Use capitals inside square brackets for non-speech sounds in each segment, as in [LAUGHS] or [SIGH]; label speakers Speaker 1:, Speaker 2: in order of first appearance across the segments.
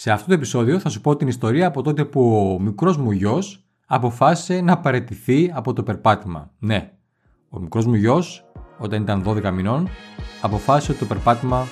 Speaker 1: Σε αυτό το επεισόδιο θα σου πω την ιστορία από τότε που ο μικρός μου γιος αποφάσισε να παρετηθεί από το περπάτημα. Ναι, ο μικρός μου γιος όταν ήταν 12 μηνών αποφάσισε ότι το περπάτημα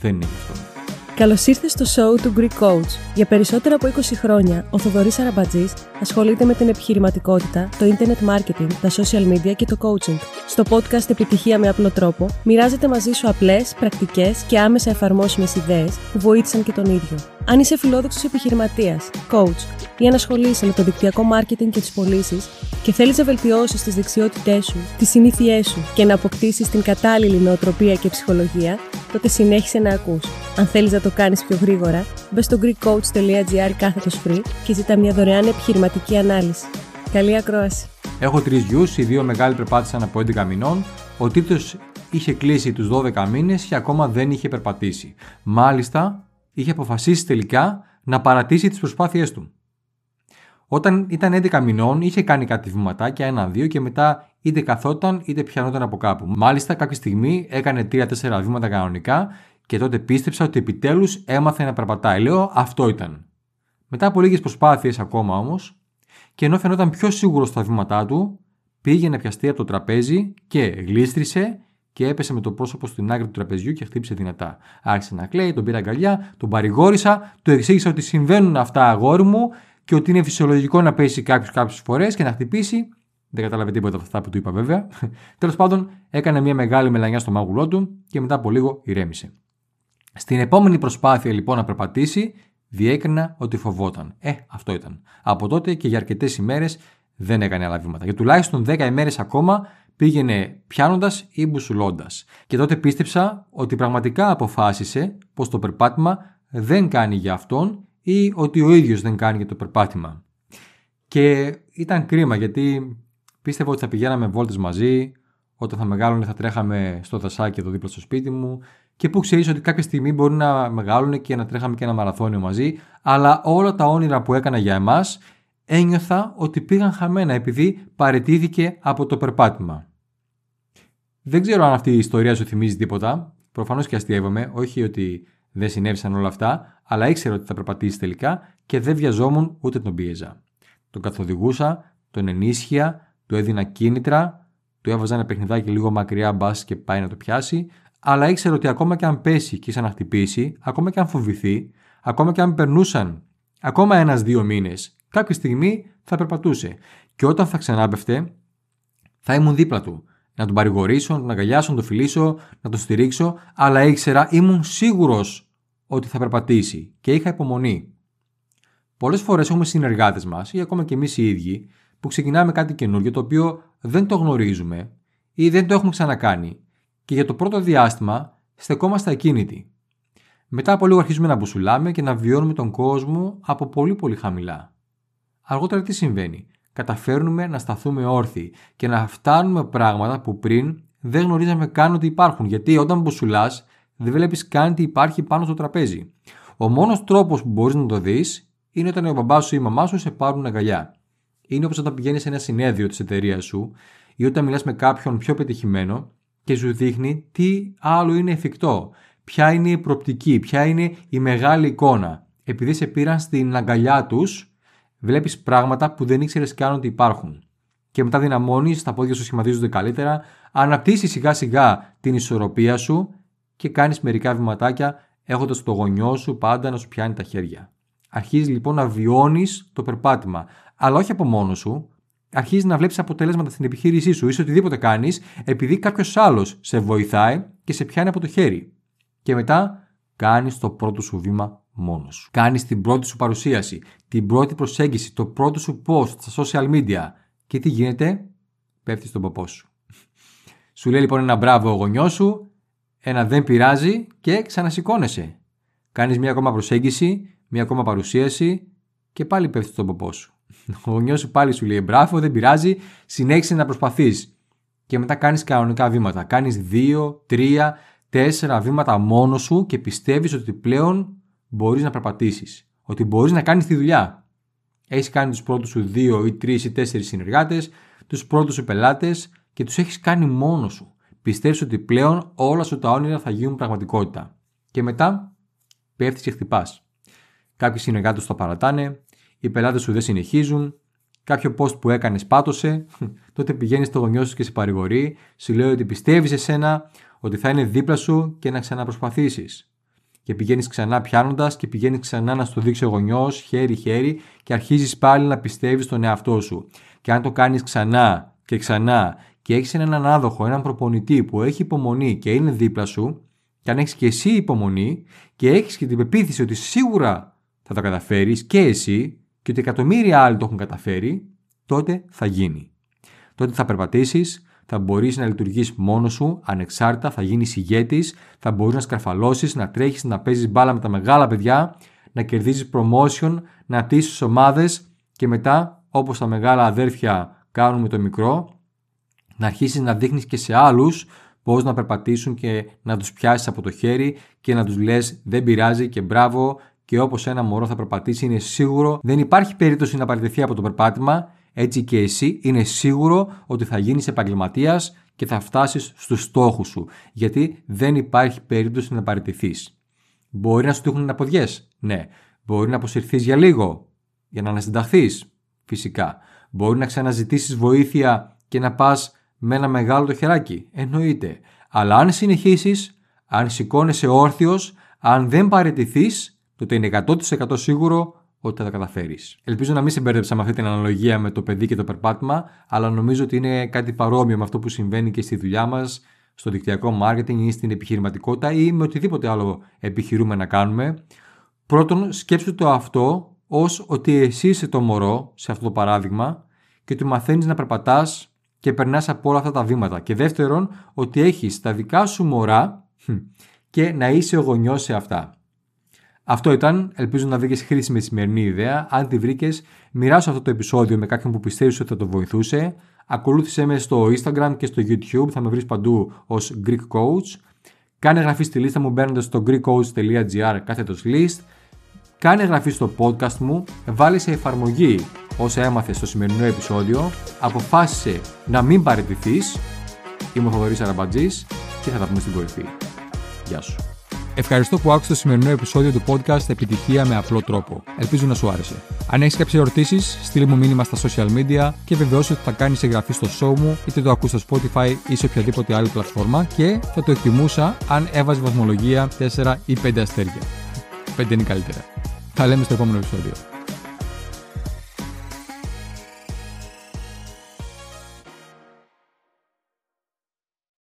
Speaker 1: δεν είναι γι' αυτό.
Speaker 2: Καλώς ήρθες στο show του Greek Coach. Για περισσότερα από 20 χρόνια, ο Θοδωρής Αραμπατζής ασχολείται με την επιχειρηματικότητα, το internet marketing, τα social media και το coaching. Στο podcast Επιτυχία με απλό τρόπο, μοιράζεται μαζί σου απλές, πρακτικές και άμεσα εφαρμόσιμες ιδέες που βοήθησαν και τον ίδιο. Αν είσαι φιλόδοξος επιχειρηματίας, coach ή αν ασχολείσαι με το δικτυακό marketing και τις πωλήσεις και θέλεις να βελτιώσεις τις δεξιότητές σου, τις συνήθειές σου και να αποκτήσεις την κατάλληλη νοοτροπία και ψυχολογία, τότε συνέχισε να ακούς. Αν θέλεις να το κάνεις πιο γρήγορα, μπε στο greekcoach.gr κάθετος free και ζητά μια δωρεάν επιχειρηματική ανάλυση. Καλή ακρόαση.
Speaker 1: Έχω τρεις γιους, οι δύο μεγάλοι περπάτησαν από 11 μηνών. Ο τρίτο είχε κλείσει τους 12 μήνες και ακόμα δεν είχε περπατήσει. Μάλιστα, είχε αποφασίσει τελικά να παρατήσει τις προσπάθειές του. Όταν ήταν 11 μηνών, είχε κάνει κάτι βηματάκια, ένα-δύο και μετά είτε καθόταν είτε πιανόταν από κάπου. Μάλιστα, κάποια στιγμή έκανε 3-4 βήματα κανονικά και τότε πίστεψα ότι επιτέλους έμαθε να περπατάει. Λέω αυτό ήταν. Μετά από λίγες προσπάθειες ακόμα όμως, και ενώ φαινόταν πιο σίγουρος στα βήματά του, πήγε να πιαστεί από το τραπέζι και γλίστρισε και έπεσε με το πρόσωπο στην άκρη του τραπεζιού και χτύπησε δυνατά. Άρχισε να κλαίει, τον πήρα αγκαλιά, τον παρηγόρησα, του εξήγησα ότι συμβαίνουν αυτά αγόρι μου και ότι είναι φυσιολογικό να πέσει κάποιος κάποιες φορές και να χτυπήσει. Δεν κατάλαβε τίποτα από αυτά που του είπα βέβαια. [LAUGHS] Τέλος πάντων, έκανε μια μεγάλη μελανιά στο μάγουλό του και μετά από λίγο ηρέμησε. Στην επόμενη προσπάθεια λοιπόν να περπατήσει, διέκρινα ότι φοβόταν. Ε, αυτό ήταν. Από τότε και για αρκετές ημέρες δεν έκανε άλλα βήματα. Για τουλάχιστον 10 ημέρες ακόμα πήγαινε πιάνοντας ή μπουσουλώντας. Και τότε πίστεψα ότι πραγματικά αποφάσισε πως το περπάτημα δεν κάνει για αυτόν ή ότι ο ίδιος δεν κάνει για το περπάτημα. Και ήταν κρίμα γιατί πίστευα ότι θα πηγαίναμε βόλτες μαζί, όταν θα μεγάλωνε θα τρέχαμε στο δασάκι εδώ δίπλα στο σπίτι μου και που ξέρεις ότι κάποια στιγμή μπορεί να μεγάλωνε και να τρέχαμε και ένα μαραθώνιο μαζί, αλλά όλα τα όνειρα που έκανα για εμάς ένιωθα ότι πήγαν χαμένα επειδή παρετήθηκε από το περπάτημα. Δεν ξέρω αν αυτή η ιστορία σου θυμίζει τίποτα. Προφανώς και αστείευομαι, όχι ότι δεν συνέβησαν όλα αυτά, αλλά ήξερα ότι θα περπατήσει τελικά και δεν βιαζόμουν ούτε τον πίεζα. Τον καθοδηγούσα, τον ενίσχυα, του έδινα κίνητρα, του έβαζα ένα παιχνιδάκι λίγο μακριά μπας και πάει να το πιάσει, αλλά ήξερα ότι ακόμα και αν πέσει και ξαναχτυπήσει, ακόμα και αν φοβηθεί, ακόμα και αν περνούσαν ακόμα ένα-δύο μήνες, κάποια στιγμή θα περπατούσε. Και όταν θα ξανάπεφτε, θα ήμουν δίπλα του. Να τον παρηγορήσω, να τον αγκαλιάσω, να τον φιλήσω, να τον στηρίξω, αλλά ήξερα, ήμουν σίγουρος ότι θα περπατήσει και είχα υπομονή. Πολλές φορές έχουμε συνεργάτες μας ή ακόμα και εμείς οι ίδιοι που ξεκινάμε κάτι καινούργιο το οποίο δεν το γνωρίζουμε ή δεν το έχουμε ξανακάνει και για το πρώτο διάστημα στεκόμαστε ακίνητοι. Μετά από λίγο αρχίζουμε να μπουσουλάμε και να βιώνουμε τον κόσμο από πολύ πολύ χαμηλά. Αργότερα τι συμβαίνει; Καταφέρνουμε να σταθούμε όρθιοι και να φτάνουμε πράγματα που πριν δεν γνωρίζαμε καν ότι υπάρχουν. Γιατί όταν μπουσουλά, δεν βλέπεις καν τι υπάρχει πάνω στο τραπέζι. Ο μόνος τρόπος που μπορείς να το δεις είναι όταν ο μπαμπάς σου ή η μαμά σου σε πάρουν αγκαλιά. Είναι όπως όταν πηγαίνεις σε ένα συνέδριο της εταιρείας σου ή όταν μιλάς με κάποιον πιο πετυχημένο και σου δείχνει τι άλλο είναι εφικτό, ποια είναι η προπτική, ποια είναι η μεγάλη εικόνα. Επειδή σε πήραν στην αγκαλιά τους, βλέπεις πράγματα που δεν ήξερες καν ότι υπάρχουν. Και μετά δυναμώνεις, τα πόδια σου σχηματίζονται καλύτερα, αναπτύσσεις σιγά σιγά την ισορροπία σου και κάνεις μερικά βηματάκια έχοντας το γονιό σου πάντα να σου πιάνει τα χέρια. Αρχίζεις λοιπόν να βιώνεις το περπάτημα. Αλλά όχι από μόνος σου. Αρχίζεις να βλέπεις αποτελέσματα στην επιχείρησή σου ή οτιδήποτε κάνεις, επειδή κάποιος άλλος σε βοηθάει και σε πιάνει από το χέρι. Και μετά κάνεις το πρώτο σου βήμα μόνος σου. Κάνεις την πρώτη σου παρουσίαση, την πρώτη προσέγγιση, το πρώτο σου post στα social media. Και τι γίνεται, πέφτεις στον παππού σου. Σου λέει λοιπόν ένα μπράβο ο γονιός σου, ένα δεν πειράζει και ξανασηκώνεσαι. Κάνεις μια ακόμα προσέγγιση, μια ακόμα παρουσίαση και πάλι πέφτεις στον ποπό σου. Ο γονιός σου πάλι σου λέει μπράβο, δεν πειράζει, συνέχισε να προσπαθείς. Και μετά κάνεις κανονικά βήματα. Κάνεις δύο, τρία, τέσσερα βήματα μόνος σου και πιστεύεις ότι πλέον μπορείς να περπατήσεις. Ότι μπορείς να κάνεις τη δουλειά. Έχεις κάνει τους πρώτους σου δύο ή τρεις ή τέσσερις συνεργάτες, τους πρώτους σου πελάτες και τους έχεις κάνει μόνος σου πιστεύεις ότι πλέον όλα σου τα όνειρα θα γίνουν πραγματικότητα. Και μετά πέφτεις και χτυπάς. κάποιοι συνεργάτες το παρατάνε, οι πελάτες σου δεν συνεχίζουν, κάποιο post που έκανες πάτωσε, τότε πηγαίνεις στο γονιός σου και σε παρηγορεί, σου λέει ότι πιστεύεις σε σένα, ότι θα είναι δίπλα σου και να ξαναπροσπαθήσεις. Και πηγαίνεις ξανά πιάνοντας και πηγαίνεις ξανά να στο δείξει ο γονιός χέρι-χέρι και αρχίζεις πάλι να πιστεύεις στον εαυτό σου. Και αν το κάνεις ξανά και ξανά και έχεις έναν άδοχο, έναν προπονητή που έχει υπομονή και είναι δίπλα σου, και αν έχεις και εσύ υπομονή και έχεις και την πεποίθηση ότι σίγουρα θα τα καταφέρεις και εσύ και ότι εκατομμύρια άλλοι το έχουν καταφέρει, τότε θα γίνει. Τότε θα περπατήσεις, θα μπορείς να λειτουργείς μόνος σου, ανεξάρτητα, θα γίνεις ηγέτης, θα μπορείς να σκαρφαλώσεις, να τρέχεις, να παίζεις μπάλα με τα μεγάλα παιδιά, να κερδίζεις promotion, να ατήσεις ομάδες και μετά, όπως τα μεγάλα αδέρφια κάνουν με το μικρό, να αρχίσεις να δείχνεις και σε άλλους πώς να περπατήσουν και να τους πιάσεις από το χέρι και να τους λες: Δεν πειράζει και μπράβο, και όπως ένα μωρό θα περπατήσει, είναι σίγουρο, δεν υπάρχει περίπτωση να παραιτηθεί από το περπάτημα, έτσι και εσύ είναι σίγουρο ότι θα γίνεις επαγγελματίας και θα φτάσεις στους στόχους σου. Γιατί δεν υπάρχει περίπτωση να παραιτηθείς. Μπορεί να σου τύχουν αποδιέ. Ναι. Μπορεί να αποσυρθείς για λίγο. Για να ανασυνταχθείς. Φυσικά. Μπορεί να ξαναζητήσεις βοήθεια και να πας με ένα μεγάλο το χεράκι. Εννοείται. Αλλά αν συνεχίσεις, αν σηκώνεσαι όρθιος, αν δεν παραιτηθείς, τότε είναι 100% σίγουρο ότι θα τα καταφέρεις. Ελπίζω να μην σε μπέρδεψα με αυτή την αναλογία με το παιδί και το περπάτημα, αλλά νομίζω ότι είναι κάτι παρόμοιο με αυτό που συμβαίνει και στη δουλειά μας, στο δικτυακό marketing ή στην επιχειρηματικότητα ή με οτιδήποτε άλλο επιχειρούμε να κάνουμε. Πρώτον, σκέψου το αυτό ως ότι εσύ είσαι το μωρό σε αυτό το παράδειγμα και ότι μαθαίνεις να περπατάς και περνάς από όλα αυτά τα βήματα. Και δεύτερον, ότι έχεις τα δικά σου μωρά και να είσαι ο γονιός σε αυτά. Αυτό ήταν. Ελπίζω να βρήκες χρήσιμη σημερινή ιδέα. Αν τη βρήκες, μοιράσου αυτό το επεισόδιο με κάποιον που πιστεύεις ότι θα το βοηθούσε. Ακολούθησέ με στο Instagram και στο YouTube. Θα με βρεις παντού ως Greek Coach. Κάνε εγγραφή στη λίστα μου μπαίνοντας στο greekcoach.gr κάθετος list. Κάνε εγγραφή στο podcast μου. Βάλει σε εφαρμογή όσα έμαθες στο σημερινό επεισόδιο. Αποφάσισε να μην παραιτηθείς. Είμαι ο Θοδωρής Αραμπατζής και θα τα πούμε στην κορυφή. Γεια σου. Ευχαριστώ που άκουσες το σημερινό επεισόδιο του podcast Επιτυχία με απλό τρόπο. Ελπίζω να σου άρεσε. Αν έχεις κάποιες ερωτήσεις, στείλε μου μήνυμα στα social media και βεβαιώσου ότι θα κάνεις εγγραφή στο show μου, είτε το ακούς στο Spotify ή σε οποιαδήποτε άλλη πλατφόρμα και θα το εκτιμούσα αν έβαζε βαθμολογία 4 ή 5 αστέρια. 5 είναι καλύτερα. Θα λέμε στο επόμενο επεισόδιο.